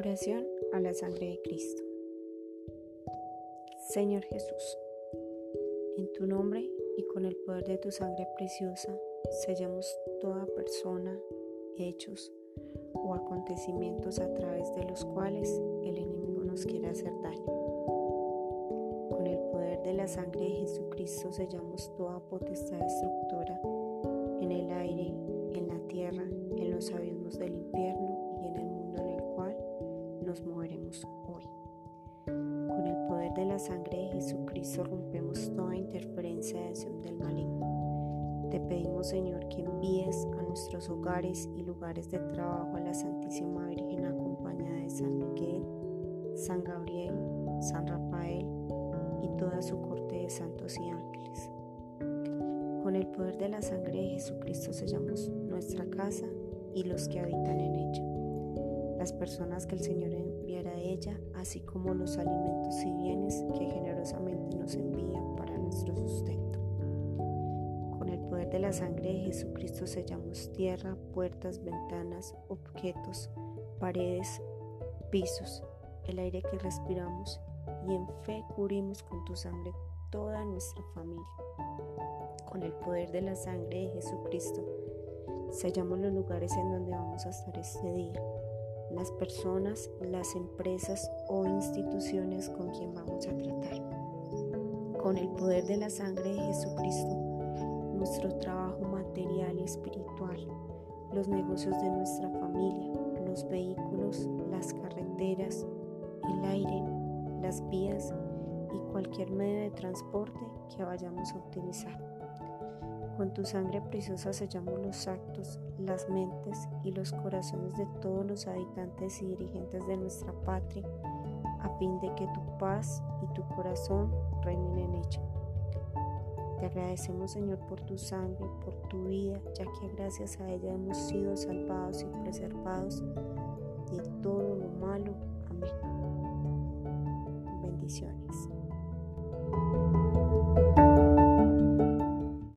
Oración a la sangre de Cristo. Señor Jesús, en tu nombre y con el poder de tu sangre preciosa, sellamos toda persona, hechos o acontecimientos a través de los cuales el enemigo nos quiere hacer daño. Con el poder de la sangre de Jesucristo sellamos toda potestad destructora en el aire, nos moveremos hoy. Con el poder de la sangre de Jesucristo rompemos toda interferencia de acción del maligno. Te pedimos, Señor, que envíes a nuestros hogares y lugares de trabajo a la Santísima Virgen acompañada de San Miguel, San Gabriel, San Rafael y toda su corte de santos y ángeles. Con el poder de la sangre de Jesucristo sellamos nuestra casa y los que habitan en ella las personas que el Señor enviará a ella, así como los alimentos y bienes que generosamente nos envía para nuestro sustento. Con el poder de la sangre de Jesucristo sellamos tierra, puertas, ventanas, objetos, paredes, pisos, el aire que respiramos y en fe cubrimos con tu sangre toda nuestra familia. Con el poder de la sangre de Jesucristo sellamos los lugares en donde vamos a estar este día las personas, las empresas o instituciones con quien vamos a tratar. Con el poder de la sangre de Jesucristo, nuestro trabajo material y espiritual, los negocios de nuestra familia, los vehículos, las carreteras, el aire, las vías y cualquier medio de transporte que vayamos a utilizar. Con tu sangre preciosa sellamos los actos, las mentes y los corazones de todos los habitantes y dirigentes de nuestra patria, a fin de que tu paz y tu corazón reinen en ella. Te agradecemos Señor por tu sangre, por tu vida, ya que gracias a ella hemos sido salvados y preservados